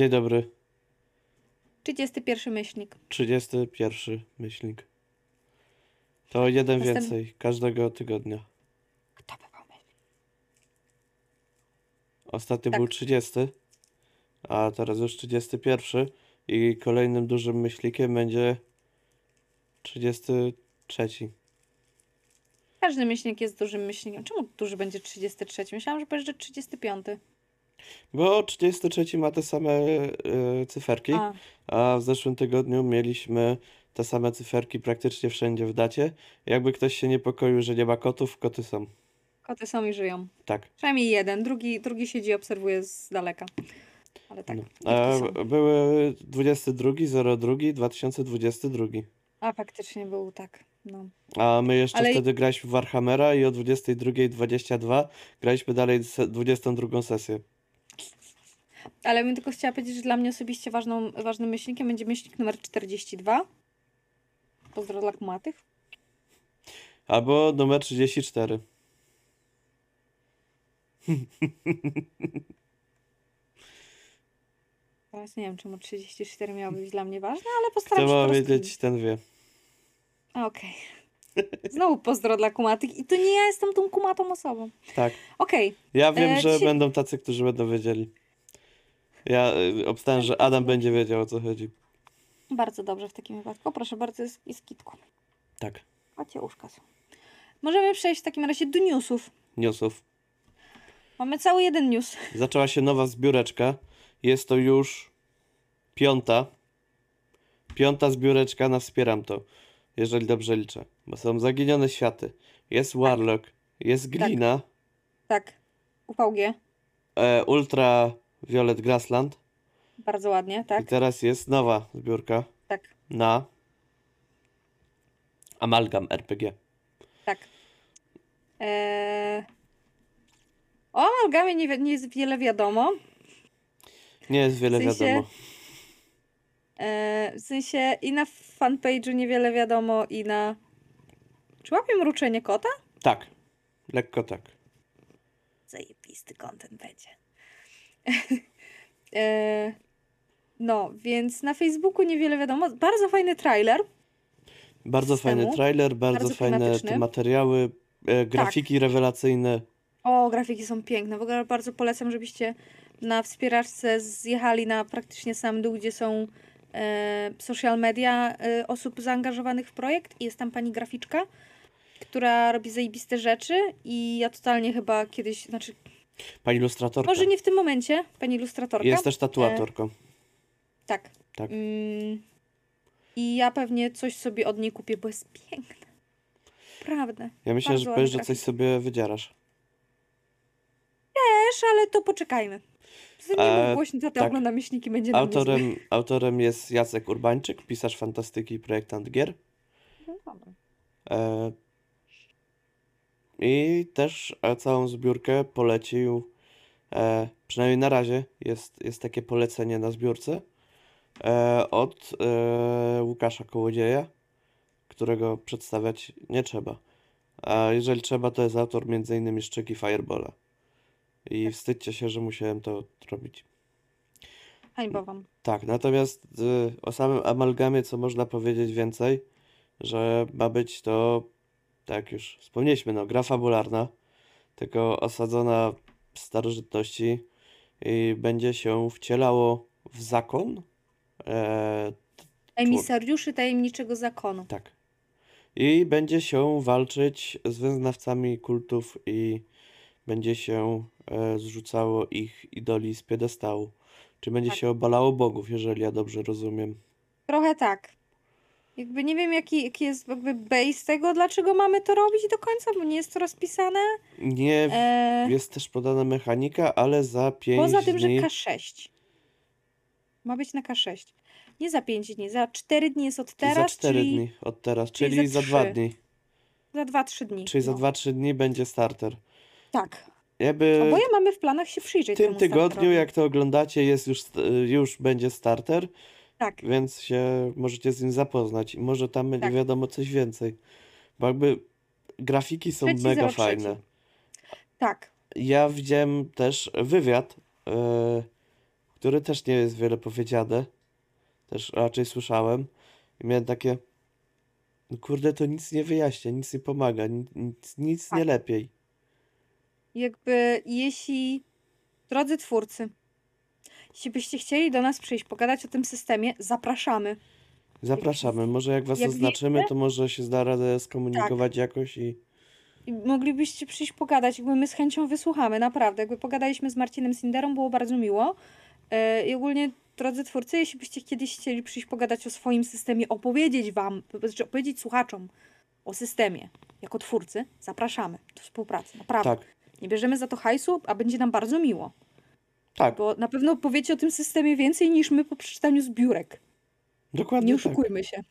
Dzień dobry. 31 myślnik. 31 myślnik. To jeden Następ- więcej każdego tygodnia. Kto by pomyślał? Ostatnio Tak. był 30, a teraz już 31 i kolejnym dużym myślnikiem będzie 33. Każdy myślnik jest dużym myślnikiem. Czemu duży będzie 33? Myślałam, że powiesz, że 35. Bo 33 ma te same e, cyferki, A, a w zeszłym tygodniu mieliśmy te same cyferki praktycznie wszędzie w dacie. Jakby ktoś się niepokoił, że nie ma kotów, koty są. koty są i żyją. Tak. Przynajmniej jeden, drugi, drugi siedzi i obserwuje z daleka. Ale tak, No. są. były 22, 02, 2022. A faktycznie był tak. No. A my jeszcze Ale- wtedy graliśmy w Warhammera i o 22.22 graliśmy dalej se 22 sesję. Ale bym tylko chciała powiedzieć, że dla mnie osobiście ważną, ważnym myślnikiem będzie myślnik numer 42. Pozdro dla kumatych. Albo numer 34. Teraz nie wiem, czemu 34 miało być dla mnie ważne, ale Kto postaram się ma to wiedzieć, ten wie. Okej. Znowu pozdro dla kumatych. I to nie ja jestem tą kumatą osobą. Tak. Okej. Ja wiem, E, że dzisiaj- będą tacy, którzy będą wiedzieli. Ja y, obstawiam, że Adam będzie wiedział o co chodzi. Bardzo dobrze w takim wypadku. Proszę bardzo, jest, jest kitku. Tak. Chodźcie, uszka są. Możemy przejść w takim razie do newsów. Newsów. Mamy cały jeden news. Zaczęła się nowa zbióreczka. Jest to już piąta. Piąta zbióreczka na Wspieram to. Jeżeli dobrze liczę. Bo są Zaginione Światy. Jest Warlock. Jest Glina. Tak. UVG. E, Ultra Violet Grassland. Bardzo ładnie, I tak? teraz jest nowa zbiórka Tak, na Amalgam RPG. tak. Eee... O amalgamie nie, nie jest wiele wiadomo. Nie jest wiele W sensie- wiadomo. Eee, w sensie i na fanpage'u niewiele wiadomo, i na... Czy łapię mruczenie kota? Tak. Lekko tak. Zajebisty content będzie. Eee, no, więc na Facebooku niewiele wiadomo. Bardzo fajny trailer. Bardzo Systemu. fajny trailer, bardzo, Bardzo fajne te materiały, e, grafiki rewelacyjne. O, grafiki są piękne. W ogóle bardzo polecam, żebyście na wspieraczce zjechali na praktycznie sam dół, gdzie są e, social media e, osób zaangażowanych w projekt. I jest tam pani graficzka, która robi zajebiste rzeczy i ja totalnie chyba kiedyś, znaczy Pani ilustratorka. może nie w tym momencie, pani ilustratorka. Jest też tatuatorką. Tak. Tak. Mm, I ja pewnie coś sobie od niej kupię, bo jest piękne. Prawda. Ja myślę, bardzo że powiesz, że coś sobie wydzierasz. Też, ale to poczekajmy. E, mów głośno, tata tak. ogląda myślniki, będzie. Autorem, autorem jest Jacek Urbańczyk, pisarz fantastyki i projektant gier. No dobra. E, I też e, całą zbiórkę polecił, e, przynajmniej na razie jest, jest takie polecenie na zbiórce e, od e, Łukasza Kołodzieja, którego przedstawiać nie trzeba. A jeżeli trzeba, to jest autor m.in. Szczyki Firebola. I wstydźcie się, że musiałem to robić. Hańba wam. Tak, natomiast y, o samym amalgamie, co można powiedzieć więcej, że ma być to, tak już wspomnieliśmy, no, gra fabularna, tylko osadzona w starożytności i będzie się wcielało w zakon. E, Emisariuszy tajemniczego zakonu. tak. I będzie się walczyć z wyznawcami kultów i będzie się e, zrzucało ich idoli z piedestału. Czy będzie Tak. się obalało bogów, jeżeli ja dobrze rozumiem. Trochę tak. Jakby nie wiem, jaki, jaki jest jakby base tego, dlaczego mamy to robić do końca, bo nie jest to rozpisane. Nie E, jest też podana mechanika, ale za 5 poza tym, że dni. K6. Ma być na K6. Nie za 5 dni, za 4 dni jest od Czyli za teraz, 4 czyli dni od teraz, czyli czyli, za za 2 trzy. dni. za 2-3 dni. Czyli za no. 2-3 dni będzie starter. Tak. Jakby Oboje mamy w planach się w przyjrzeć tym temu tygodniu, starterowi. jak to oglądacie, jest już, st- już będzie starter, Tak. więc się możecie z nim zapoznać i może tam będzie Tak. wiadomo coś więcej. Bo jakby grafiki są Trzeci, mega fajne. Tak. Ja widziałem też wywiad, e, który też nie jest wiele powiedziane. Też raczej słyszałem. I miałem takie, no kurde, to nic nie wyjaśnia, nic nie pomaga, nic, nic, nic nie Tak. lepiej. Jakby jeśli, drodzy twórcy, jeśli byście chcieli do nas przyjść, pogadać o tym systemie, zapraszamy. Zapraszamy. Może jak was Jak oznaczymy, wiecie- to może się zda radę Tak. skomunikować jakoś i I moglibyście przyjść pogadać, jakby my z chęcią wysłuchamy, naprawdę. Jakby pogadaliśmy z Marcinem Sinderą, było bardzo miło. E, I ogólnie, drodzy twórcy, jeśli byście kiedyś chcieli przyjść pogadać o swoim systemie, opowiedzieć wam, znaczy opowiedzieć słuchaczom o systemie jako twórcy, zapraszamy do współpracy, naprawdę. tak, Nie bierzemy za to hajsu, a będzie nam bardzo miło, tak, bo na pewno powiecie o tym systemie więcej niż my po przeczytaniu zbiórek. dokładnie Nie tak. oszukujmy się.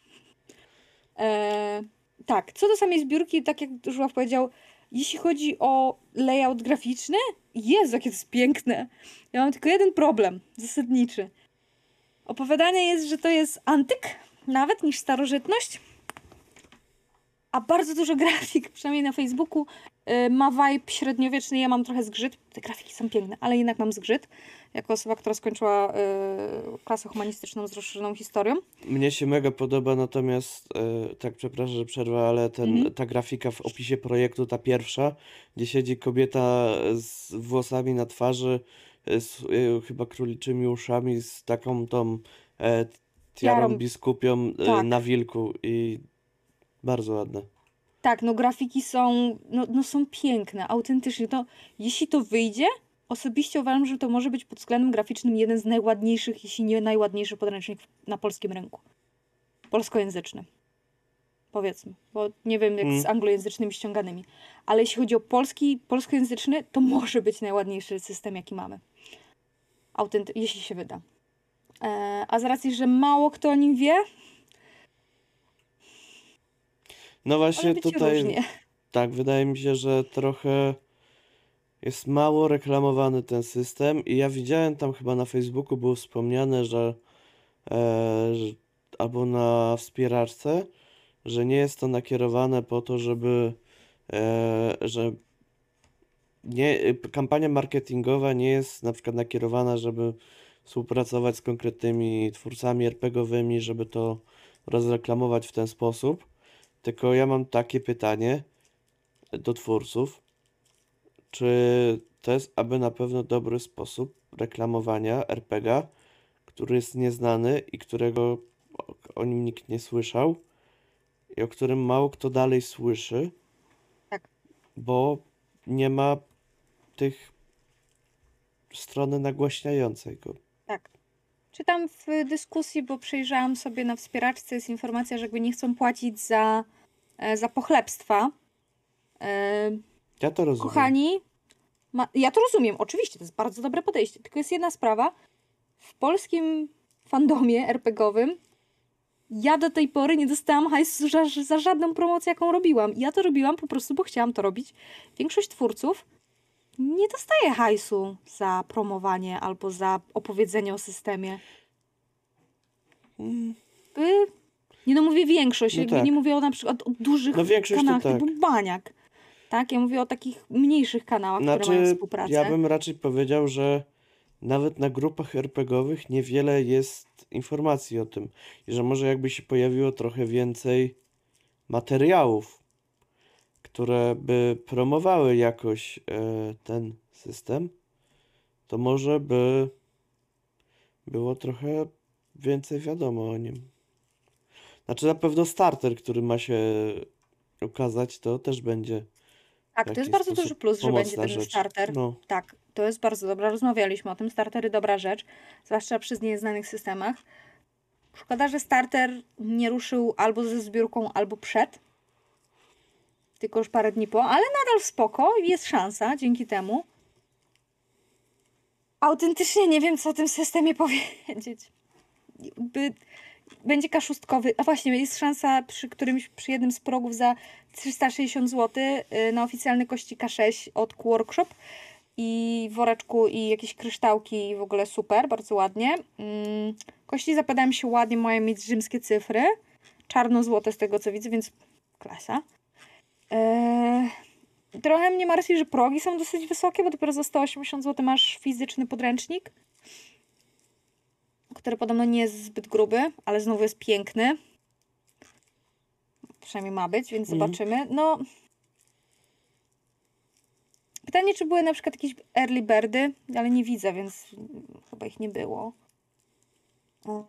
E, tak, co do samej zbiórki, tak jak Żuław powiedział, jeśli chodzi o layout graficzny, Jezu, jakie to jest piękne. Ja mam tylko jeden problem zasadniczy. Opowiadanie jest, że to jest antyk, nawet niż starożytność, a bardzo dużo grafik, przynajmniej na Facebooku, y, ma vibe średniowieczny. Ja mam trochę zgrzyt. Te grafiki są piękne, ale jednak mam zgrzyt. Jako osoba, która skończyła y, klasę humanistyczną z rozszerzoną historią. Mnie się mega podoba, natomiast e, tak przepraszam, że przerwę, ale ten, Mhm. ta grafika w opisie projektu, ta pierwsza, gdzie siedzi kobieta z włosami na twarzy, z chyba króliczymi uszami, z taką tą e, tiarą Tiarą. biskupią Tak. na wilku i bardzo ładne. Tak, no grafiki są, no, no są piękne, autentycznie. To, jeśli to wyjdzie, osobiście uważam, że to może być pod względem graficznym jeden z najładniejszych, jeśli nie najładniejszy podręcznik na polskim rynku. Polskojęzyczny. Powiedzmy, bo nie wiem jak z Mm. anglojęzycznymi ściąganymi. Ale jeśli chodzi o polski, polskojęzyczny, to może być najładniejszy system, jaki mamy. Autenty- jeśli się wyda. E, a z racji, że mało kto o nim wie, No właśnie tutaj, różnie. tak, wydaje mi się, że trochę jest mało reklamowany ten system i ja widziałem tam chyba na Facebooku było wspomniane, że, e, że albo na wspieraczce, że nie jest to nakierowane po to, żeby e, że nie, kampania marketingowa nie jest na przykład nakierowana, żeby współpracować z konkretnymi twórcami RPGowymi, żeby to rozreklamować w ten sposób. Tylko ja mam takie pytanie do twórców. Czy to jest aby na pewno dobry sposób reklamowania RPG, który jest nieznany i którego o, nim nikt nie słyszał i o którym mało kto dalej słyszy, Tak. bo nie ma tych strony nagłaśniającej go. Czytam w dyskusji, bo przejrzałam sobie na wspieraczce, jest informacja, że jakby nie chcą płacić za, e, za pochlebstwa. E, Ja to rozumiem. Kochani, ma, ja to rozumiem, oczywiście, to jest bardzo dobre podejście, tylko jest jedna sprawa. W polskim fandomie RPGowym ja do tej pory nie dostałam hajsu za, za żadną promocję, jaką robiłam. Ja to robiłam po prostu, bo chciałam to robić. Większość twórców nie dostaje hajsu za promowanie albo za opowiedzenie o systemie. Mm, By... Nie no, mówię większość, No tak. nie mówię o na przykład o dużych No kanałach tak. typu Baniak. Tak, ja mówię o takich mniejszych kanałach, które mają Znaczy, współpracę. ja bym raczej powiedział, że nawet na grupach RPGowych niewiele jest informacji o tym. I że może jakby się pojawiło trochę więcej materiałów, które by promowały jakoś e, ten system, to może by było trochę więcej wiadomo o nim. Znaczy na pewno starter, który ma się ukazać, to też będzie Tak, to jest bardzo duży plus, że będzie ten rzecz. starter. No. Tak, to jest bardzo dobra. Rozmawialiśmy o tym. Startery dobra rzecz, zwłaszcza przy nieznanych systemach. Szkoda, że starter nie ruszył albo ze zbiórką, albo przed. Tylko już parę dni po, ale nadal spoko, jest szansa dzięki temu. Autentycznie nie wiem, co o tym systemie powiedzieć. Jakby będzie kaszustkowy. A właśnie, jest szansa przy którymś, przy jednym z progów za 360 zł y, na oficjalny kości K6 od Workshop i woreczku i jakieś kryształki w ogóle super, bardzo ładnie. Mm, Kości zapadają się ładnie, mają mieć rzymskie cyfry. Czarno-złote z tego co widzę, więc klasa. Eee, trochę mnie martwi, że progi są dosyć wysokie, bo dopiero za 180 zł masz fizyczny podręcznik. który podobno nie jest zbyt gruby, ale znowu jest piękny. Przynajmniej ma być, więc Mhm. zobaczymy. No. Pytanie, czy były na przykład jakieś early birdy, ale nie widzę, więc chyba ich nie było. O.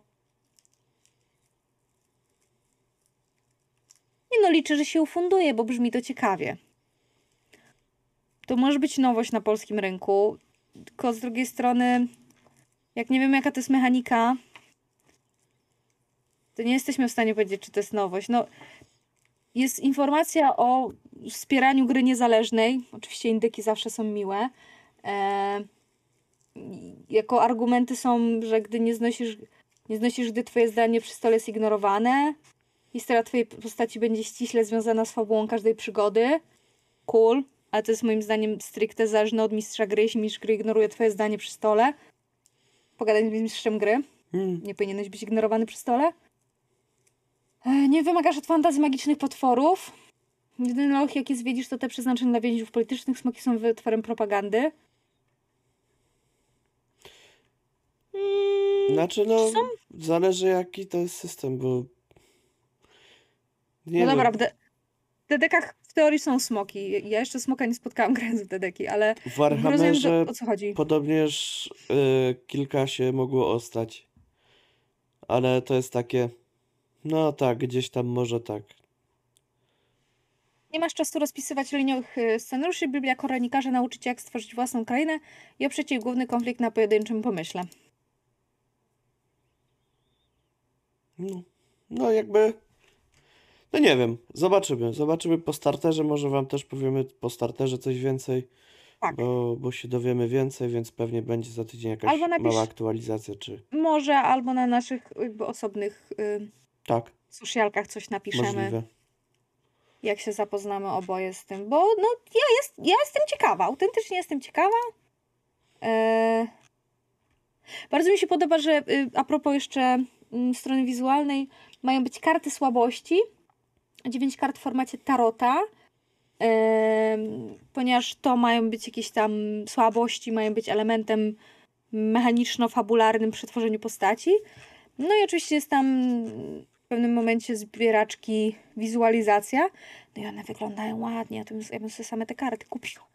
Nie no, liczę, że się ufunduje, bo brzmi to ciekawie. To może być nowość na polskim rynku, tylko z drugiej strony, jak nie wiem, jaka to jest mechanika, to nie jesteśmy w stanie powiedzieć, czy to jest nowość. No, jest informacja o wspieraniu gry niezależnej. Oczywiście indyki zawsze są miłe. E, jako argumenty są, że gdy nie znosisz, nie znosisz, gdy twoje zdanie przy stole jest ignorowane, historia twojej postaci będzie ściśle związana z fabułą każdej przygody. Cool, ale to jest moim zdaniem stricte zależne od mistrza gry, jeśli mistrz gry ignoruje twoje zdanie przy stole. Pogadaj z mistrzem gry. Hmm. Nie powinieneś być ignorowany przy stole. E, Nie wymagasz od fantazji magicznych potworów. Jedyny loch, jaki zwiedzisz, to te przeznaczone dla więźniów politycznych. Smoki są wytworem propagandy. Znaczy, no, Są- zależy jaki to jest system, bo. Nie no wiem. dobra, w, de- w dedekach w teorii są smoki. Ja jeszcze smoka nie spotkałam grając w dedeki, ale W rozumiem, Warhammerze że, o co chodzi. podobnież y, kilka się mogło ostać. Ale to jest takie. No tak, gdzieś tam może tak. Nie masz czasu rozpisywać liniowych y, scenariuszy. Biblia koronikarza nauczy cię, jak stworzyć własną krainę i oprzeć jej główny konflikt na pojedynczym pomyśle. No, no jakby. No nie wiem, zobaczymy. Zobaczymy po starterze. Może wam też powiemy po starterze coś więcej. Tak. Bo, bo się dowiemy więcej, więc pewnie będzie za tydzień jakaś Albo napisz- mała aktualizacja, czy. Może albo na naszych jakby osobnych y, Tak, socialkach coś napiszemy. możliwe. jak się zapoznamy oboje z tym, bo no ja, jest, ja jestem ciekawa, autentycznie jestem ciekawa. E, bardzo mi się podoba, że y, a propos jeszcze mm, strony wizualnej, mają być karty słabości, 9 kart w formacie tarota, ponieważ to mają być jakieś tam słabości, mają być elementem mechaniczno-fabularnym przy tworzeniu postaci. No i oczywiście jest tam w pewnym momencie zbieraczki wizualizacja. No i one wyglądają ładnie, ja, bym, ja bym sobie same te karty kupiła.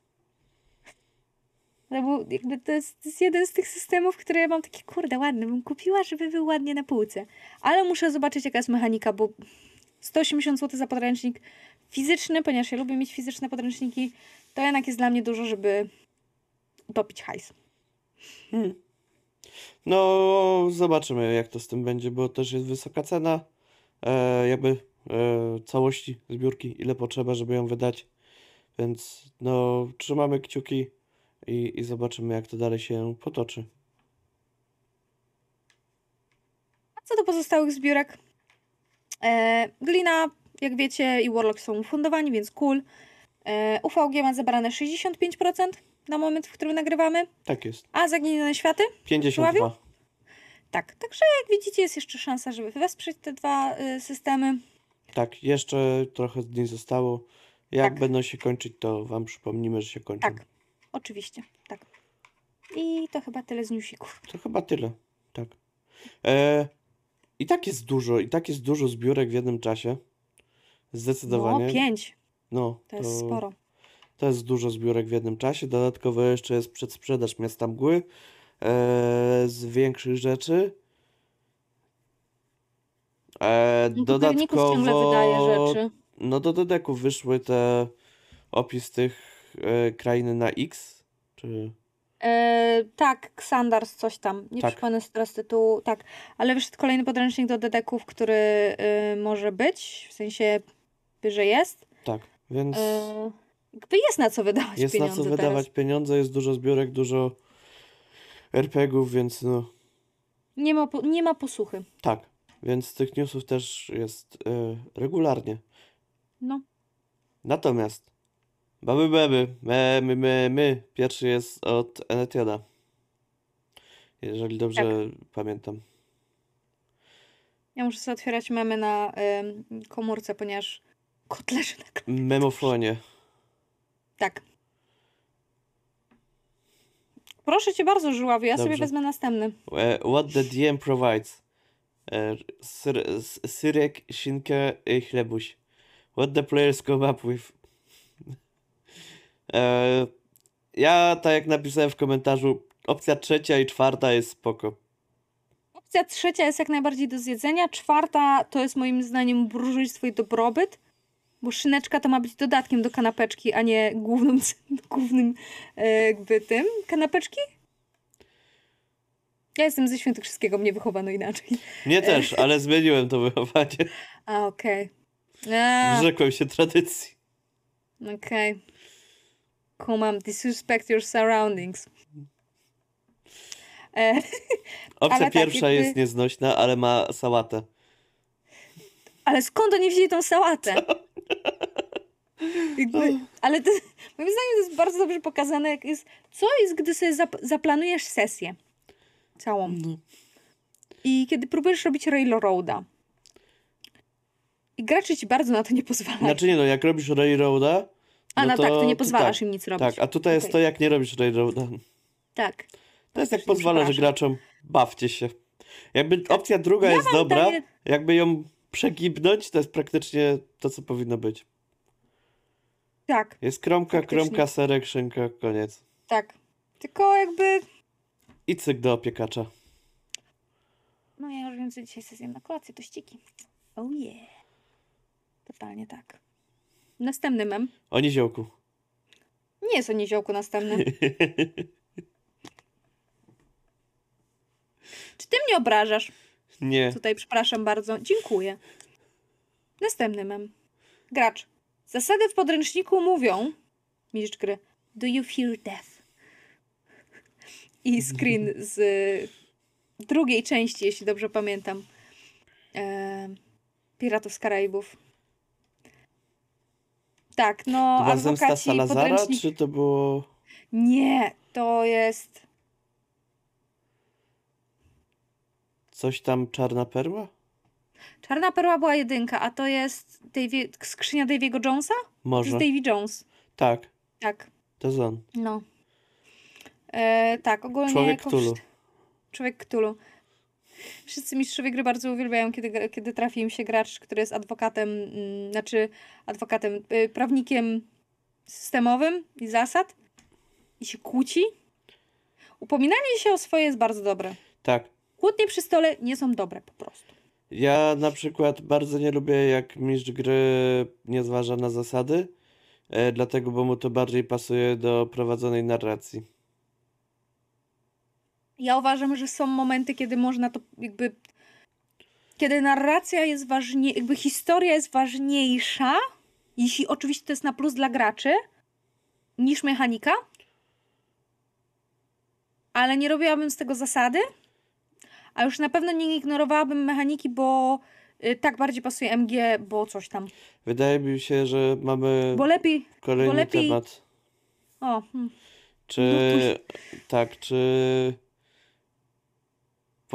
No bo jakby to jest, to jest jeden z tych systemów, które ja mam takie, kurde, ładne, bym kupiła, żeby był ładnie na półce. Ale muszę zobaczyć, jaka jest mechanika, bo 180 zł za podręcznik fizyczny, ponieważ ja lubię mieć fizyczne podręczniki, to jednak jest dla mnie dużo, żeby utopić hajs. Hmm. No, zobaczymy, jak to z tym będzie, bo też jest wysoka cena. E, jakby e, całości zbiórki, ile potrzeba, żeby ją wydać. Więc no, trzymamy kciuki i, i zobaczymy, jak to dalej się potoczy. A co do pozostałych zbiórek? E, Glina, jak wiecie, i Warlock są fundowani, więc cool. E, UVG ma zebrane 65% na moment, w którym nagrywamy, Tak jest. a Zaginione Światy? 52. Tak, także jak widzicie jest jeszcze szansa, żeby wesprzeć te dwa y, systemy. Tak, jeszcze trochę dni zostało. Jak Tak. będą się kończyć, to wam przypomnimy, że się kończą. Tak, oczywiście, tak. I to chyba tyle z newsików. To chyba tyle. Tak. E, I tak jest dużo, i tak jest dużo zbiórek w jednym czasie. Zdecydowanie. No, pięć, No, to jest sporo. To jest dużo zbiórek w jednym czasie. Dodatkowo jeszcze jest przedsprzedaż Miasta Mgły e, z większych rzeczy. E, ciągle dodatkowo wydaje rzeczy. no do dodeków wyszły te opis tych e, krainy na X, czy E, tak, Xandars coś tam. Nie Tak. przypomnę teraz tytułu. Tak, ale wyszedł kolejny podręcznik do dedeków, który y, może być, w sensie, że jest. tak, więc E, jest na co wydawać jest na pieniądze co wydawać teraz. pieniądze, jest dużo zbiórek, dużo RPGów, więc no Nie ma, po, nie ma posłuchy. tak, więc tych newsów też jest e, regularnie. No. Natomiast Baby Beby, my, my, my, my. Pierwszy jest od Enetiona. Jeżeli dobrze Tak. pamiętam. Ja muszę sobie otwierać memy na ym, komórce, ponieważ kot leży na klawiaturze. Memofonie. Tak. Proszę cię bardzo, żuławie, ja sobie Dobrze. wezmę następny. E, What the DM provides. E, syr, syrek, szynkę i chlebuś. What the players come up with. E, ja, tak jak napisałem w komentarzu, opcja trzecia i czwarta jest spoko. Opcja trzecia jest jak najbardziej do zjedzenia, czwarta to jest moim zdaniem burżujstwo i dobrobyt, bo szyneczka to ma być dodatkiem do kanapeczki, a nie głównym, głównym e, jakby tym. Kanapeczki? Ja jestem ze Świętokrzyskiego, mnie wychowano inaczej. Mnie też, ale zmieniłem to wychowanie. A, okej. A, Zrzekłem się tradycji. okej. Kumam, disrespect your surroundings. E, Opcja tak, pierwsza jest nieznośna, ale ma sałatę. ale skąd oni wzięli tą sałatę? Jakby, ale to, moim zdaniem to jest bardzo dobrze pokazane, jak jest, co jest, gdy sobie zap, zaplanujesz sesję całą No. i kiedy próbujesz robić railroada i gracze ci bardzo na to nie pozwalają. Znaczy nie no, jak robisz railroada, a no no, tak, to nie to pozwalasz tak, im nic robić. Tak, a tutaj jest Okej. to, jak nie robisz railroada. Tak. To jest jak pozwalasz graczom, bawcie się. Jakby opcja druga jest mam dobra, jakby ją przegibnąć, to jest praktycznie to, co powinno być. Tak, Jest kromka, Faktycznie. kromka, serek, szynka, koniec. tak. Tylko jakby, I cyk do opiekacza. no ja już wiem, co dzisiaj sobie zjem na kolację, to ściki. Oh yeah. Totalnie tak. Następny mem. O niziołku. Nie jest o niziołku następny. Czy ty mnie obrażasz? nie. Tutaj przepraszam bardzo. Dziękuję. Następny mem. Gracz. Zasady w podręczniku mówią, mistrz gry, do you fear death? I screen z drugiej części, jeśli dobrze pamiętam. E, Piratów z Karaibów. Tak, no To była zemsta adwokaci Salazara, podręcznik... czy to było... Nie, to jest... Coś tam czarna perła? Czarna Perła była jedynka, a to jest Davie... skrzynia Daviego Jonesa? To Może. jest Davy Jones. Tak, Tak, to jest on. no. E, tak, ogólnie... Człowiek jako Cthulhu. wsz- Człowiek Cthulhu. Wszyscy mistrzowie gry bardzo uwielbiają, kiedy, kiedy trafi im się gracz, który jest adwokatem, mm, znaczy adwokatem, y, prawnikiem systemowym i zasad i się kłóci. Upominanie się o swoje jest bardzo dobre. Tak. Kłótnie przy stole nie są dobre po prostu. Ja na przykład bardzo nie lubię, jak mistrz gry nie zważa na zasady, e, dlatego, bo mu to bardziej pasuje do prowadzonej narracji. Ja uważam, że są momenty, kiedy można to jakby. Kiedy narracja jest ważniejsza, jakby historia jest ważniejsza, jeśli oczywiście to jest na plus dla graczy, niż mechanika. Ale nie robiłabym z tego zasady. A już na pewno nie ignorowałabym mechaniki, bo y, tak bardziej pasuje MG, bo coś tam. Wydaje mi się, że mamy Bo lepiej. kolejny bo lepiej- temat. O, hmm. Czy tak, czy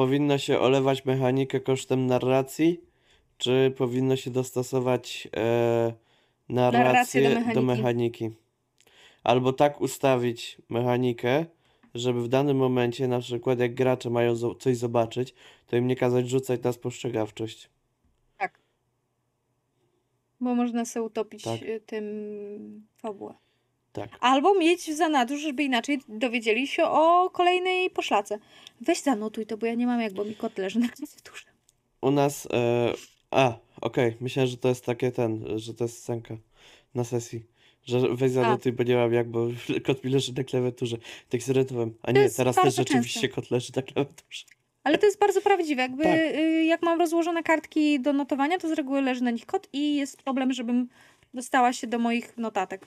powinno się olewać mechanikę kosztem narracji, czy powinno się dostosować e, narrację Narrację do do mechaniki. mechaniki? Albo tak ustawić mechanikę, żeby w danym momencie, na przykład jak gracze mają zo- coś zobaczyć, to im nie kazać rzucać na spostrzegawczość. Bo można sobie utopić Tak. y, tym fabułę. Tak. Albo mieć w zanadrzu, żeby inaczej dowiedzieli się o kolejnej poszlace. Weź zanotuj to, bo ja nie mam jak, bo mi kot leży na klawiaturze. U nas. E, a, okej. Myślałem, że to jest takie ten, że to jest scenka na sesji. Że weź zanotuj, bo nie mam jak, bo kot mi leży na klawiaturze. Tak zirytowałem. A nie, teraz też rzeczywiście często. kot leży na klawiaturze. Ale to jest bardzo prawdziwe. Jakby Tak. y, jak mam rozłożone kartki do notowania, to z reguły leży na nich kot i jest problem, żebym dostała się do moich notatek.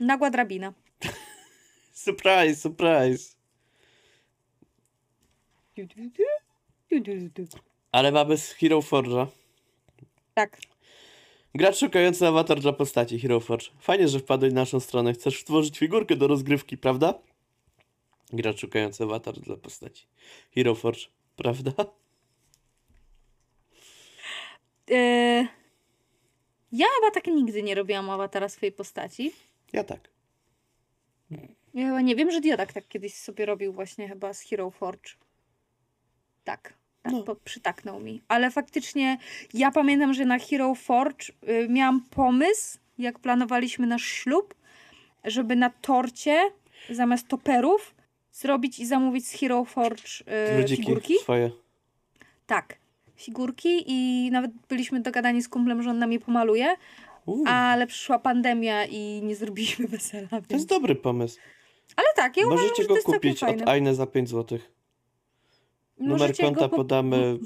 Nagła drabina. Surprise, surprise. Ale mamy z Hero Forge'a. Tak. Gracz szukający awatar dla postaci Hero Forge. Fajnie, że wpadłeś na naszą stronę. Chcesz stworzyć figurkę do rozgrywki, prawda? Gracz szukający awatar dla postaci Hero Forge, prawda? Y, ja chyba tak nigdy nie robiłam awatara swojej postaci. Ja tak. Ja chyba nie wiem, że Diodak tak kiedyś sobie robił właśnie chyba z Hero Forge. Tak, tak No. po, przytaknął mi. Ale faktycznie ja pamiętam, że na Hero Forge y, miałam pomysł, jak planowaliśmy nasz ślub, żeby na torcie zamiast toperów zrobić i zamówić z Hero Forge y, Ludziki figurki. swoje. Tak, figurki i nawet byliśmy dogadani z kumplem, że on nam je pomaluje, Ale przyszła pandemia i nie zrobiliśmy wesela. to jest Więc... dobry pomysł. Ale tak, ja uważam, Możecie że go to kupić od. Aine za 5 zł. Numer Możecie konta po- podamy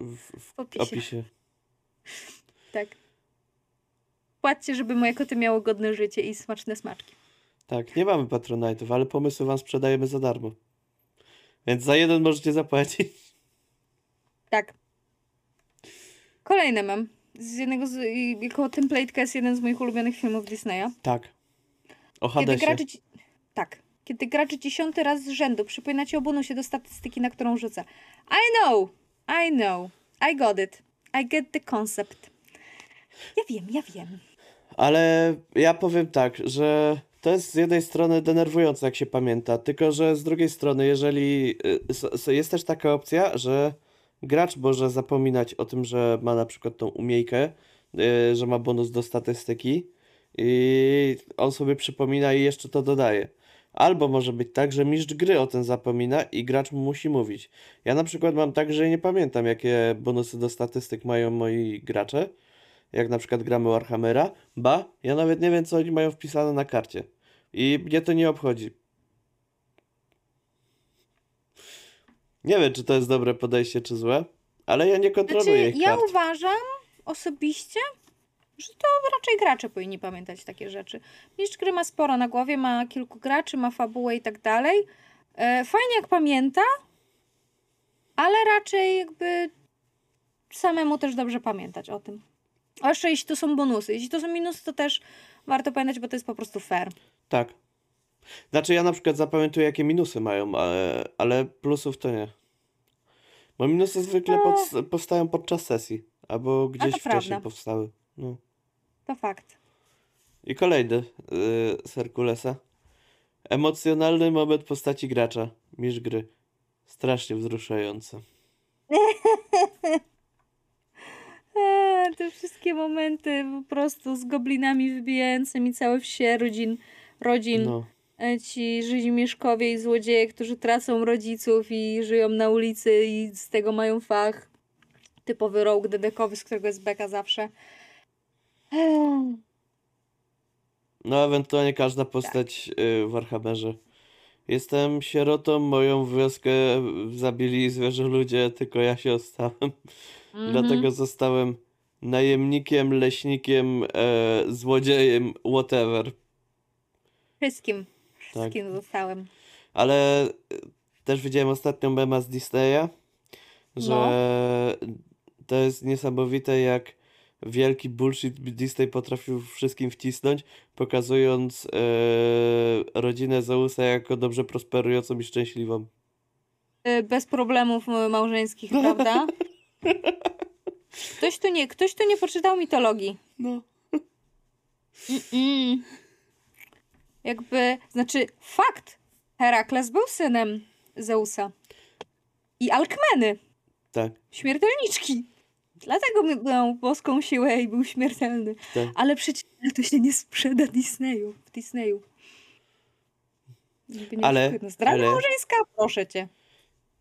w, w, w opisie. opisie. Tak. Płaccie, żeby moje koty miały godne życie i smaczne smaczki. Tak, nie mamy Patronite'ów, ale pomysły wam sprzedajemy za darmo. Więc za jeden możecie zapłacić. Tak. Kolejne mam. Z jednego z, jako template'ka jest jeden z moich ulubionych filmów Disneya. Tak. O Kiedy Hadesie. gracze... ci- Tak. Kiedy gracze dziesiąty raz z rzędu przypominacie o bonusie do statystyki, na którą rzucę. I know! I know. I got it. I get the concept. Ja wiem, ja wiem. Ale ja powiem tak, że to jest z jednej strony denerwujące, jak się pamięta, tylko że z drugiej strony, jeżeli y, jest też taka opcja, że gracz może zapominać o tym, że ma na przykład tą umiejkę, y, że ma bonus do statystyki i on sobie przypomina i jeszcze to dodaje. Albo może być tak, że mistrz gry o tym zapomina i gracz mu musi mówić. Ja na przykład mam tak, że nie pamiętam, jakie bonusy do statystyk mają moi gracze jak na przykład gramy Warhammera, ba, ja nawet nie wiem, co oni mają wpisane na karcie. I mnie to nie obchodzi. Nie wiem, czy to jest dobre podejście, czy złe, ale ja nie kontroluję Znaczy, ich ja kart. uważam osobiście, że to raczej gracze powinni pamiętać takie rzeczy. Mistrz gry ma sporo na głowie, ma kilku graczy, ma fabułę i tak dalej. E, Fajnie jak pamięta, ale raczej jakby samemu też dobrze pamiętać o tym. A jeszcze jeśli to są bonusy. Jeśli to są minusy, to też warto pamiętać, bo to jest po prostu fair. Tak. Znaczy, ja na przykład zapamiętuję, jakie minusy mają, ale, ale plusów to nie. Bo minusy zwykle pod, powstają podczas sesji, albo gdzieś wcześniej prawda. powstały. No. To fakt. I kolejny yy, z Herkulesa. Emocjonalny moment postaci gracza, mistrz gry. Strasznie wzruszające. Te wszystkie momenty po prostu z goblinami wybijającymi całe wsie rodzin, rodzin. No. E, Ci rzezimieszkowie i złodzieje, którzy tracą rodziców i żyją na ulicy i z tego mają fach. Typowy rogue dedekowy, z którego jest beka zawsze. No, ewentualnie każda postać yy, w Warhammerze. Jestem sierotą, moją wioskę zabili zwierzę ludzie, tylko ja się ostałem. mhm. Dlatego zostałem najemnikiem, leśnikiem, e, złodziejem, whatever. Wszystkim. Tak. Wszystkim zostałem. Ale e, też widziałem ostatnio mema z Disneya, że No. to jest niesamowite, jak wielki bullshit Disney potrafił wszystkim wcisnąć, pokazując e, rodzinę Zeusa jako dobrze prosperującą i szczęśliwą. E, Bez problemów małżeńskich, prawda? Ktoś tu nie, ktoś tu nie poczytał mitologii. No. Mm-mm. Jakby, znaczy, fakt. Herakles był synem Zeusa. I Alkmeny, Tak, śmiertelniczki. Dlatego miał boską siłę i był śmiertelny. tak. Ale przecież to się nie sprzeda Disneyu, w Disneyu. Nie Ale-. Zdrada ale- małżeńska, proszę cię.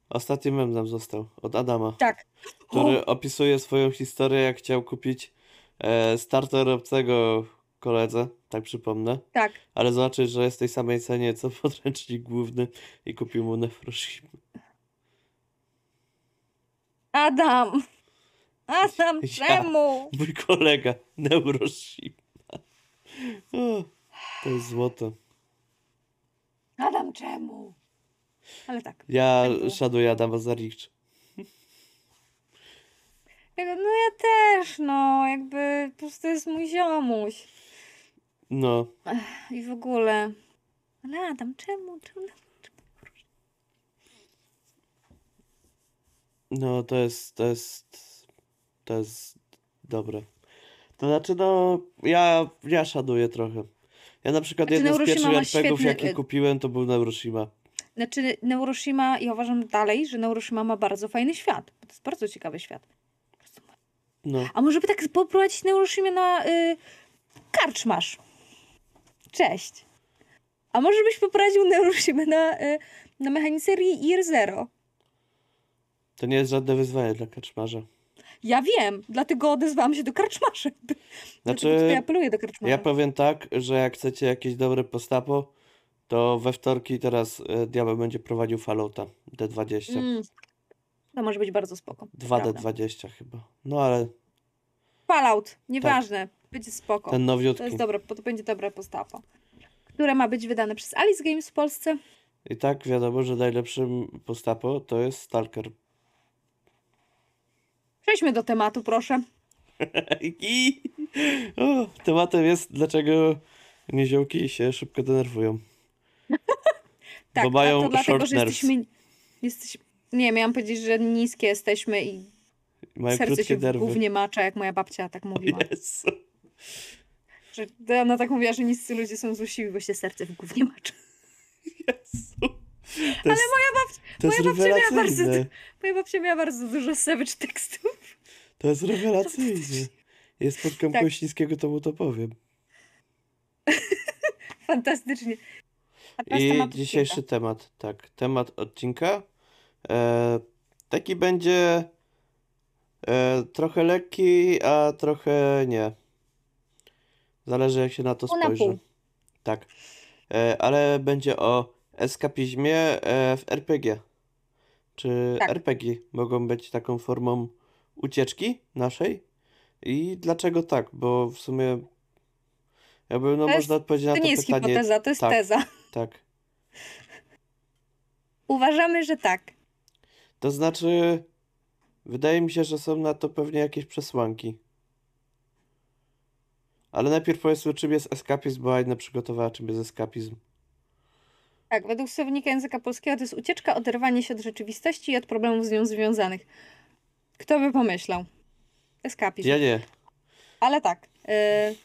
Ostatni mem nam został od Adama. Tak. który opisuje swoją historię, jak chciał kupić e, starter obcego koledze, tak przypomnę, Tak. ale zobaczyć, że jest w tej samej cenie co podręcznik główny i kupił mu Nefroshim. Adam! Adam, Ja. czemu? Mój kolega, Neuroshima. O, to jest złoto. Adam, czemu? Ale tak. Ja Tak było. szanuję Adama za Rich. Ja- No ja też, no, jakby po prostu jest mój ziomuś. No, I w ogóle. Ale Adam, czemu? czemu? no to jest, to jest, to jest dobre. To znaczy, no, ja, ja szanuję trochę. Ja na przykład Znaczy, jeden z Neuroshima pierwszych RPGów, świetny, jaki kupiłem, to był Neuroshima. Znaczy, Neuroshima, ja uważam dalej, że Neuroshima ma bardzo fajny świat. To jest bardzo ciekawy świat. No. A może by tak poprowadzić Neuroshimę na y, karczmasz? Cześć. A może byś poprowadził Neuroshimę na, y, na mechanicerii Year Zero? To nie jest żadne wyzwanie dla kaczmarza. Ja wiem, dlatego odezwałam się do karczmarzy. Znaczy, apeluję do karczmarza. ja powiem tak, że jak chcecie jakieś dobre postapo, to we wtorki teraz e, Diabeł będzie prowadził Fallouta D20. Mm. To może być bardzo spoko. prawda. 2D20 chyba. No ale Fallout, nieważne, będzie spoko. ten To nowiutki. jest dobre, to będzie dobre postapo. Które ma być wydane przez Alice Games w Polsce. I tak wiadomo, że najlepszym postapo to jest Stalker. Przejdźmy do tematu, proszę. I o, tematem jest, dlaczego niziołki się szybko denerwują. Tak, Bo mają to dlatego, short że nerves. jesteśmy... Jesteś... Nie, miałam powiedzieć, że niskie jesteśmy i Mają serce się nerwy. gównie macza, jak moja babcia tak mówiła. Jezu. Że ona tak mówiła, że niscy ludzie są złośliwi, bo się serce w gównie macza. Jezu. Jest, moja babcia, moja babcia miała bardzo- moja babcia miała bardzo dużo savage tekstów. To jest rewelacyjne. Jest spotkam Tak. kogoś niskiego, to mu to powiem. Fantastycznie. I dzisiejszy odcinka. temat, tak, temat odcinka. E, taki będzie e, trochę lekki, a trochę nie. Zależy jak się na to Pół na spojrzy. pół. Tak. E, ale będzie o eskapizmie e, w RPG. Czy Tak. RPG mogą być taką formą ucieczki naszej? I dlaczego tak? Bo w sumie jakby no jest- można odpowiedzieć na To to nie jest pytanie. hipoteza, to jest tak. teza. Tak. Uważamy, że tak. To znaczy, wydaje mi się, że są na to pewnie jakieś przesłanki. Ale najpierw powiedzmy, czym jest eskapizm, bo Aina przygotowała, czym jest eskapizm. Tak, według słownika języka polskiego to jest ucieczka, oderwanie się od rzeczywistości i od problemów z nią związanych. Kto by pomyślał? Eskapizm. Ja nie. Ale tak. y,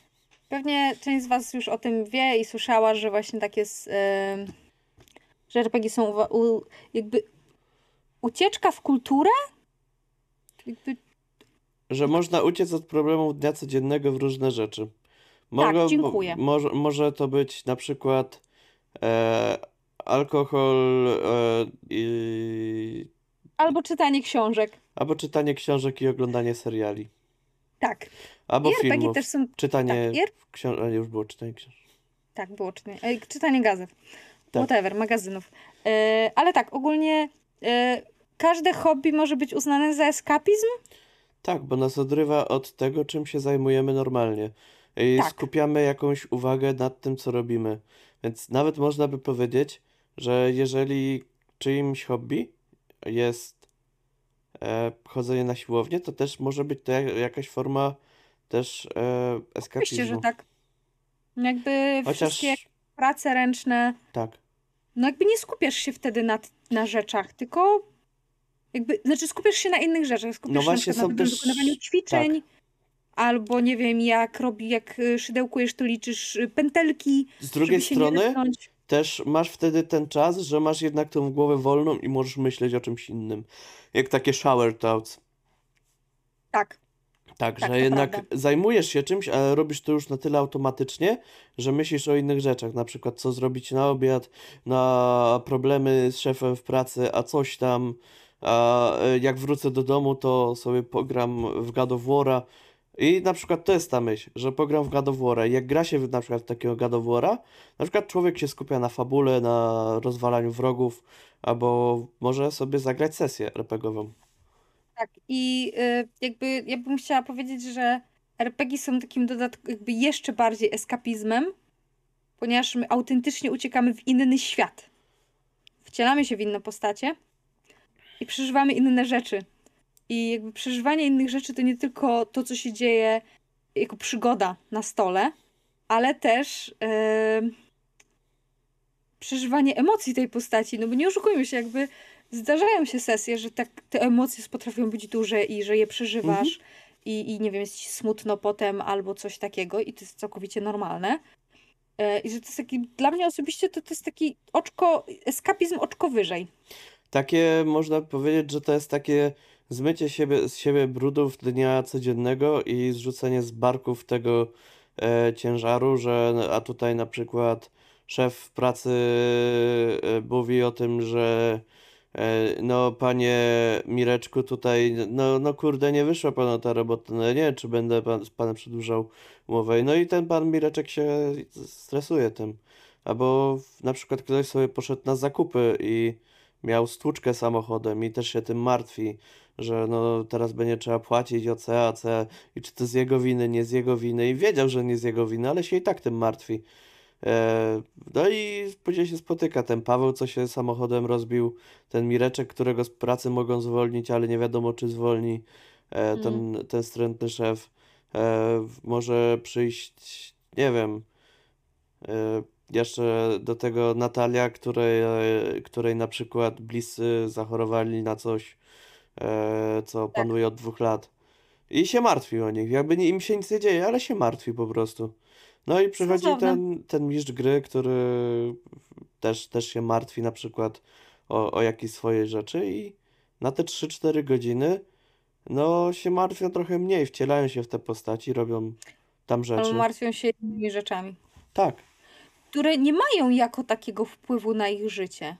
pewnie część z Was już o tym wie i słyszała, że właśnie tak jest, y, że RPG są u, jakby ucieczka w kulturę? Jakby, Że można uciec od problemów dnia codziennego w różne rzeczy. Mogą, Tak, dziękuję. Mo, może, może to być na przykład e, alkohol e, i, albo czytanie książek. albo czytanie książek i oglądanie seriali. Tak. Albo I RPG filmów. też są. Czytanie Tak, książek. Już było czytanie książek. tak, było czytanie, e, czytanie gazet. Tak. Whatever, magazynów. E, ale tak, ogólnie e, każde hobby może być uznane za eskapizm? Tak, bo nas odrywa od tego, czym się zajmujemy normalnie. I Tak. skupiamy jakąś uwagę nad tym, co robimy. Więc nawet można by powiedzieć, że jeżeli czyimś hobby jest e, chodzenie na siłownię, to też może być to jak, jakaś forma też e, Oczywiście, eskapizmu. że tak. Jakby Chociaż wszystkie prace ręczne, tak, no jakby nie skupiasz się wtedy na, na rzeczach, tylko jakby, znaczy skupiasz się na innych rzeczach. Skupiasz No się na właśnie, są na też- wykonywaniu ćwiczeń, albo nie wiem, jak robi, jak y, szydełkujesz, to liczysz y, pętelki, z drugiej strony też masz wtedy ten czas, że masz jednak tą głowę wolną i możesz myśleć o czymś innym. Jak takie shower thoughts. Tak, Tak, Tak, że jednak prawda. zajmujesz się czymś, ale robisz to już na tyle automatycznie, że myślisz o innych rzeczach, na przykład co zrobić na obiad, na problemy z szefem w pracy, a coś tam, a e, jak wrócę do domu, to sobie pogram w God of War'a i na przykład to jest ta myśl, że pogram w God of War'a i jak gra się na przykład w takiego God of War'a, na przykład człowiek się skupia na fabule, na rozwalaniu wrogów, albo może sobie zagrać sesję RPGową. tak. I y, jakby ja bym chciała powiedzieć, że RPG są takim dodatkiem, jakby jeszcze bardziej eskapizmem, ponieważ my autentycznie uciekamy w inny świat. Wcielamy się w inne postacie i przeżywamy inne rzeczy. I jakby przeżywanie innych rzeczy to nie tylko to, co się dzieje jako przygoda na stole, ale też em, przeżywanie emocji tej postaci. No bo nie oszukujmy się, jakby zdarzają się sesje, że tak te emocje potrafią być duże i że je przeżywasz i, i nie wiem, jest ci smutno potem albo coś takiego i to jest całkowicie normalne. E, I że to jest taki, dla mnie osobiście to, to jest taki oczko, eskapizm oczko wyżej. Takie można powiedzieć, że to jest takie zmycie siebie, z siebie brudów dnia codziennego i zrzucenie z barków tego e, ciężaru, że a tutaj na przykład szef pracy e, mówi o tym, że e, no panie Mireczku tutaj, no, no kurde nie wyszła panu ta robota, no nie czy będę pan, z panem przedłużał umowę. No i ten pan Mireczek się stresuje tym. Albo na przykład ktoś sobie poszedł na zakupy i miał stłuczkę samochodem i też się tym martwi, że no teraz będzie trzeba płacić OC, AC i czy to z jego winy, nie z jego winy i wiedział, że nie z jego winy, ale się i tak tym martwi. E, no i później się spotyka ten Paweł, co się samochodem rozbił, ten Mireczek, którego z pracy mogą zwolnić, ale nie wiadomo czy zwolni, e, ten, ten wstrętny szef. E, może przyjść, nie wiem, jeszcze do tego Natalia, której, której na przykład bliscy zachorowali na coś, co panuje od dwóch lat. I się martwi o nich. Jakby nie- im się nic nie dzieje, ale się martwi po prostu. No i przychodzi ten, ten mistrz gry, który też, też się martwi na przykład o, o jakieś swoje rzeczy i na te 3-4 godziny no się martwią trochę mniej, wcielają się w te postaci, robią tam Albo rzeczy. martwią się innymi rzeczami, Tak. które nie mają jako takiego wpływu na ich życie.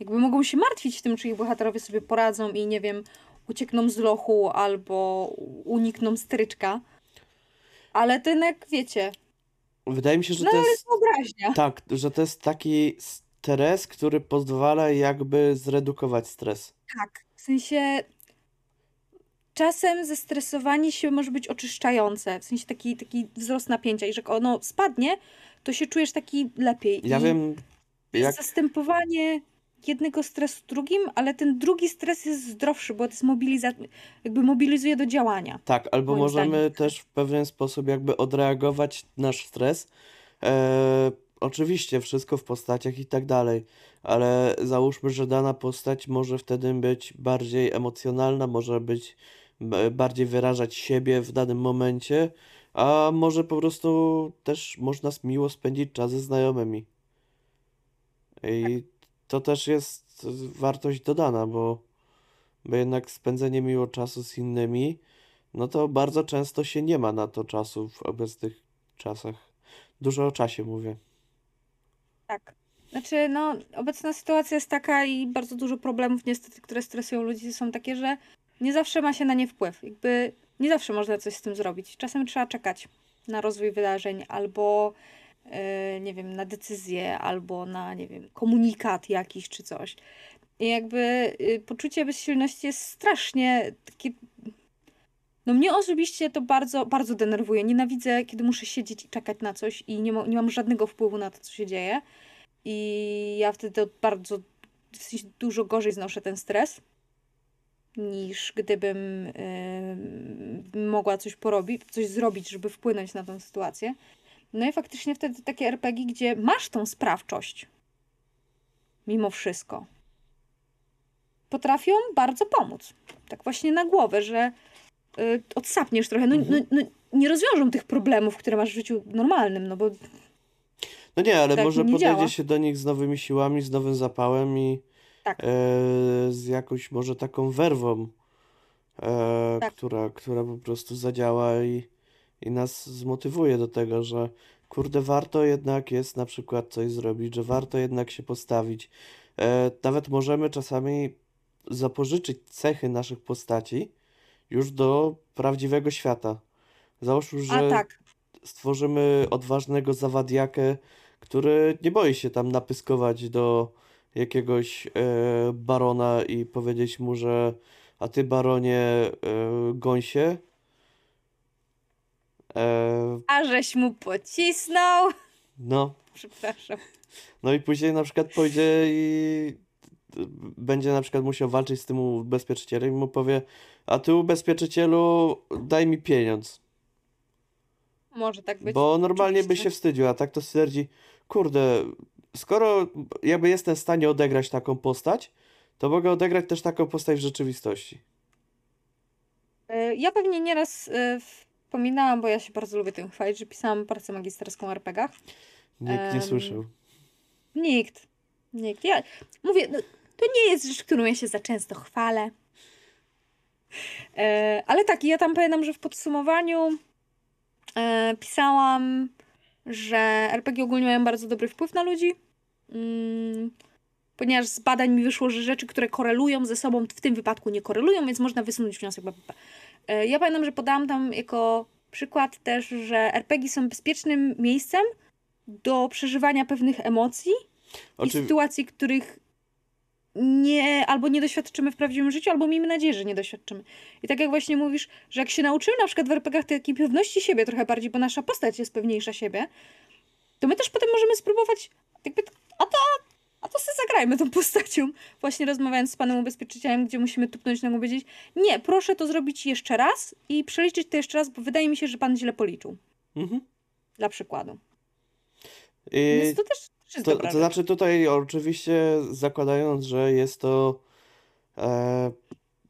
Jakby mogą się martwić tym, czy ich bohaterowie sobie poradzą i nie wiem, uciekną z lochu albo unikną stryczka. Ale ten jak wiecie, Wydaje mi się, że no to ale jest wyobraźnia. tak, że to jest taki stres, który pozwala jakby zredukować stres. Tak, w sensie czasem zestresowanie się może być oczyszczające, w sensie taki, taki wzrost napięcia i że ono spadnie, to się czujesz taki lepiej. Ja I wiem, jest jak zastępowanie jednego stresu drugim, ale ten drugi stres jest zdrowszy, bo to jest mobiliza- jakby mobilizuje do działania. tak, albo możemy zdaniem. też w pewien sposób jakby odreagować nasz stres. E, oczywiście wszystko w postaciach i tak dalej, ale załóżmy, że dana postać może wtedy być bardziej emocjonalna, może być b- bardziej wyrażać siebie w danym momencie, a może po prostu też można miło spędzić czas ze znajomymi. I to też jest wartość dodana, bo, bo jednak spędzenie miło czasu z innymi, no to bardzo często się nie ma na to czasu w obecnych czasach. Dużo o czasie mówię. Tak. Znaczy, no, obecna sytuacja jest taka i bardzo dużo problemów niestety, które stresują ludzi, są takie, że nie zawsze ma się na nie wpływ. Jakby nie zawsze można coś z tym zrobić. Czasem trzeba czekać na rozwój wydarzeń albo, nie wiem, na decyzję, albo na, nie wiem, komunikat jakiś czy coś. I jakby y, poczucie bezsilności jest strasznie takie. No mnie osobiście to bardzo, bardzo denerwuje. Nienawidzę, kiedy muszę siedzieć i czekać na coś i nie, mo- nie mam żadnego wpływu na to, co się dzieje. I ja wtedy bardzo, dużo gorzej znoszę ten stres, niż gdybym ym, mogła coś porobić, coś zrobić, żeby wpłynąć na tę sytuację. No i faktycznie wtedy takie RPG, gdzie masz tą sprawczość, mimo wszystko, potrafią bardzo pomóc. Tak właśnie na głowę, że y, odsapniesz trochę. No, no, no, nie rozwiążą tych problemów, które masz w życiu normalnym, no bo No nie, ale Tak może nie podejdzie działa. się do nich z nowymi siłami, z nowym zapałem i Tak. e, z jakąś może taką werwą, e, Tak. która, która po prostu zadziała i, i nas zmotywuje do tego, że kurde, warto jednak jest na przykład coś zrobić, że warto jednak się postawić. E, nawet możemy czasami zapożyczyć cechy naszych postaci już do prawdziwego świata. Załóżmy, że tak, stworzymy odważnego zawadiakę, który nie boi się tam napyskować do jakiegoś e, barona i powiedzieć mu, że a ty baronie e, gąsie. E, a żeś mu pocisnął. no, Przepraszam. no i później na przykład pójdzie i będzie na przykład musiał walczyć z tym ubezpieczycielem i mu powie, a ty ubezpieczycielu daj mi pieniądz. Może tak być. Bo normalnie by oczywiście. się wstydził, a tak to stwierdzi, kurde, skoro jakby jestem w stanie odegrać taką postać, to mogę odegrać też taką postać w rzeczywistości. Y, Ja pewnie nieraz y, wspominałam, bo ja się bardzo lubię tym chwalić, że pisałam pracę magisterską o RPGach. Nikt nie Em, słyszał. Nikt. Nikt. Ja mówię, no, to nie jest rzecz, którą ja się za często chwalę. E, ale tak, ja tam pamiętam, że w podsumowaniu e, pisałam, że RPG ogólnie mają bardzo dobry wpływ na ludzi. Mm, ponieważ z badań mi wyszło, że rzeczy, które korelują ze sobą, w tym wypadku nie korelują, więc można wysunąć wniosek. Bla, bla, bla. E, Ja pamiętam, że podałam tam jako przykład też, że RPG są bezpiecznym miejscem do przeżywania pewnych emocji i sytuacji, których nie, albo nie doświadczymy w prawdziwym życiu, albo miejmy nadzieję, że nie doświadczymy. I tak jak właśnie mówisz, że jak się nauczymy na przykład w RPGach takiej pewności siebie trochę bardziej, bo nasza postać jest pewniejsza siebie, to my też potem możemy spróbować jakby, a to, a to sobie zagrajmy tą postacią. Właśnie rozmawiając z panem ubezpieczycielem, gdzie musimy tupnąć nogą powiedzieć, nie, proszę to zrobić jeszcze raz i przeliczyć to jeszcze raz, bo wydaje mi się, że pan źle policzył. Mhm. Dla przykładu. Więc to też jest to, to znaczy tutaj oczywiście zakładając, że jest to e,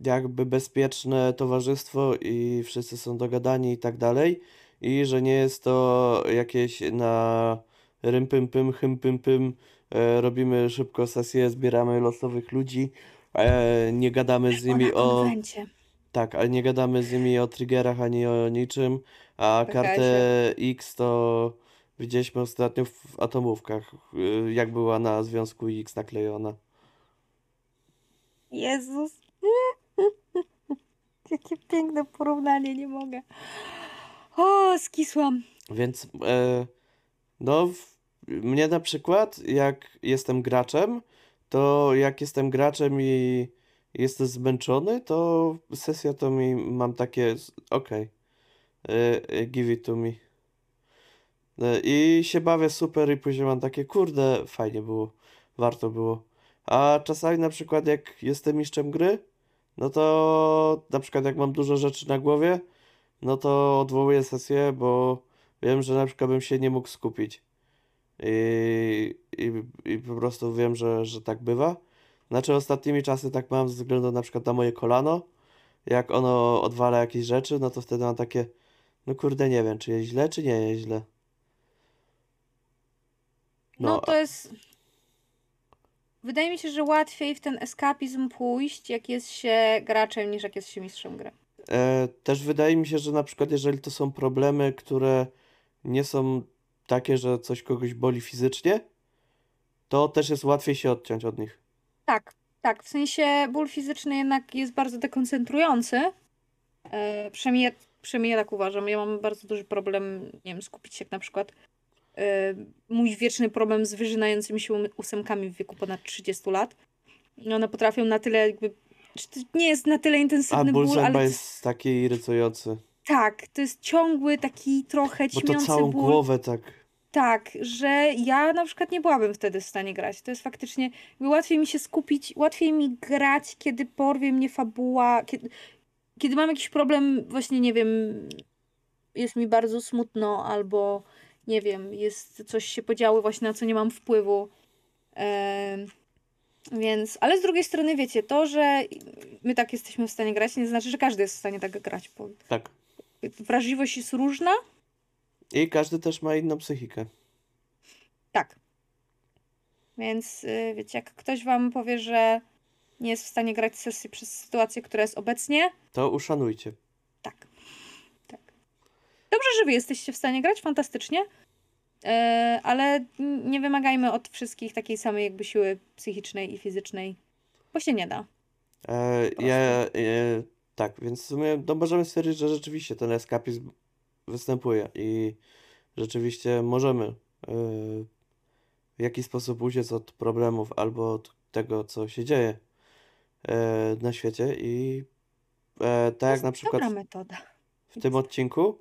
jakby bezpieczne towarzystwo i wszyscy są dogadani i tak dalej i że nie jest to jakieś na rym pym pym, hym pym pym, robimy szybko sesję, zbieramy losowych ludzi, e, nie gadamy z nimi o... konwencie. Tak, ale nie gadamy z nimi o triggerach ani o niczym, a kartę X to widzieliśmy ostatnio w atomówkach, y, jak była na Związku X naklejona. Jezus. Jakie piękne porównanie, nie mogę. O, skisłam. Więc e, no, w, mnie na przykład, jak jestem graczem, to jak jestem graczem i jestem zmęczony, to sesja to mi mam takie, okej, e, e, give it to me. E, I się bawię super i później mam takie, kurde, fajnie było, warto było. A czasami na przykład jak jestem mistrzem gry, no to na przykład jak mam dużo rzeczy na głowie, no to odwołuję sesję, bo wiem, że na przykład bym się nie mógł skupić. I, i, i po prostu wiem, że, że tak bywa. Znaczy ostatnimi czasy tak mam ze względu na przykład na moje kolano. Jak ono odwala jakieś rzeczy, no to wtedy mam takie, no kurde, nie wiem, czy jest źle, czy nie jest źle. No, No, to jest. Wydaje mi się, że łatwiej w ten eskapizm pójść, jak jest się graczem, niż jak jest się mistrzem gry. E, też wydaje mi się, że na przykład jeżeli to są problemy, które nie są takie, że coś kogoś boli fizycznie, to też jest łatwiej się odciąć od nich. Tak, tak. W sensie ból fizyczny jednak jest bardzo dekoncentrujący. E, przynajmniej, ja- przynajmniej ja tak uważam. Ja mam bardzo duży problem, nie wiem, skupić się jak na przykład e, mój wieczny problem z wyżynającymi się ósemkami w wieku ponad 30 lat. I One potrafią na tyle jakby... nie jest na tyle A intensywny ból ból, ale to jest taki irytujący, tak, to jest ciągły, taki trochę bo to ćmiący całą ból. głowę tak. Tak, że ja na przykład nie byłabym wtedy w stanie grać. To jest faktycznie, łatwiej mi się skupić, łatwiej mi grać, kiedy porwie mnie fabuła, kiedy, kiedy mam jakiś problem, właśnie nie wiem, jest mi bardzo smutno, albo nie wiem, jest coś się podziało właśnie na co nie mam wpływu. Więc, ale z drugiej strony wiecie, to, że my tak jesteśmy w stanie grać, nie znaczy, że każdy jest w stanie tak grać, bo Tak. wrażliwość jest różna. I każdy też ma inną psychikę. Tak. Więc y, wiecie, jak ktoś wam powie, że nie jest w stanie grać sesji przez sytuację, która jest obecnie, To uszanujcie. tak. Tak. Dobrze, że wy jesteście w stanie grać, fantastycznie. E, ale nie wymagajmy od wszystkich takiej samej jakby siły psychicznej i fizycznej, bo się nie da. E, ja, e, tak, więc w sumie no możemy stwierdzić, że rzeczywiście ten eskapizm występuje i rzeczywiście możemy e, w jakiś sposób uciec od problemów albo od tego, co się dzieje e, na świecie i To tak jak na przykład w tym odcinku,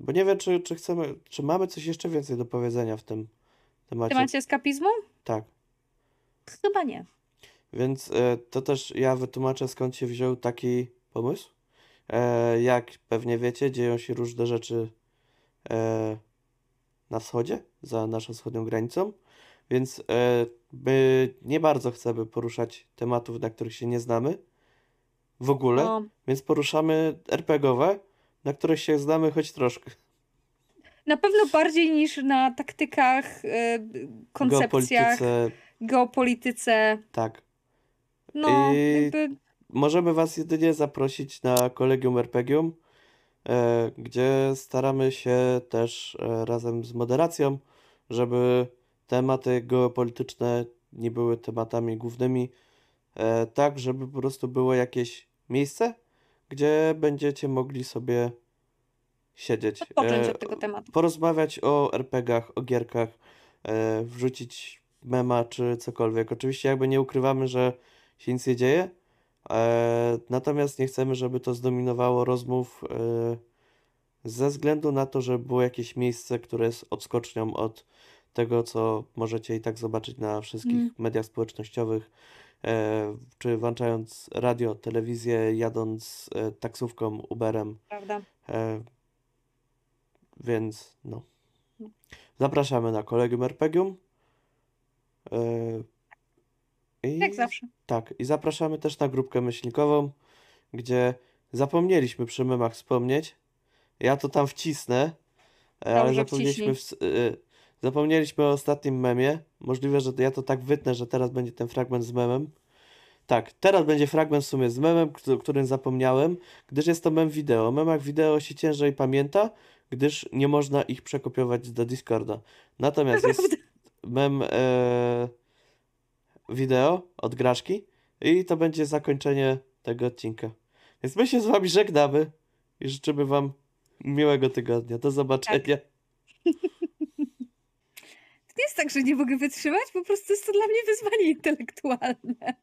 bo nie wiem, czy, czy chcemy, czy mamy coś jeszcze więcej do powiedzenia w tym W temacie. temacie eskapizmu? Tak. Chyba nie. Więc to też ja wytłumaczę, skąd się wziął taki pomysł. E, jak pewnie wiecie, dzieją się różne rzeczy e, na wschodzie, za naszą wschodnią granicą, więc e, my nie bardzo chcemy poruszać tematów, na których się nie znamy w ogóle, No, więc poruszamy RPGowe, na których się znamy choć troszkę. Na pewno bardziej niż na taktykach, koncepcjach, Geopolityce, geopolityce. tak. No, I- jakby Możemy Was jedynie zaprosić na Kolegium Erpegium, e, gdzie staramy się też e, razem z moderacją, żeby tematy geopolityczne nie były tematami głównymi, e, tak żeby po prostu było jakieś miejsce, gdzie będziecie mogli sobie siedzieć, odpocząć od tego tematu. porozmawiać o RPGach, o gierkach, wrzucić mema czy cokolwiek. Oczywiście jakby nie ukrywamy, że się nic nie dzieje, natomiast nie chcemy, żeby to zdominowało rozmów e, ze względu na to, że było jakieś miejsce, które jest odskocznią od tego, co możecie i tak zobaczyć na wszystkich Mm. mediach społecznościowych, e, czy włączając radio, telewizję, jadąc e, taksówką, Uberem. Prawda? E, więc no. Zapraszamy na Kolegium Erpegium. E, i Jak zawsze. Tak, i zapraszamy też na grupkę myślnikową, gdzie zapomnieliśmy przy memach wspomnieć. Ja to tam wcisnę, e, ale zapomnieliśmy, ws- e, zapomnieliśmy o ostatnim memie. Możliwe, że ja to tak wytnę, że teraz będzie ten fragment z memem. Tak, teraz będzie fragment w sumie z memem, o którym zapomniałem, gdyż jest to mem wideo. O memach wideo się ciężej pamięta, gdyż nie można ich przekopiować do Discorda. Natomiast jest mem e, wideo od Graszki i to będzie zakończenie tego odcinka. Więc my się z wami żegnamy i życzymy wam miłego tygodnia. Do zobaczenia. To nie jest tak, że nie mogę wytrzymać, po prostu jest to dla mnie wyzwanie intelektualne.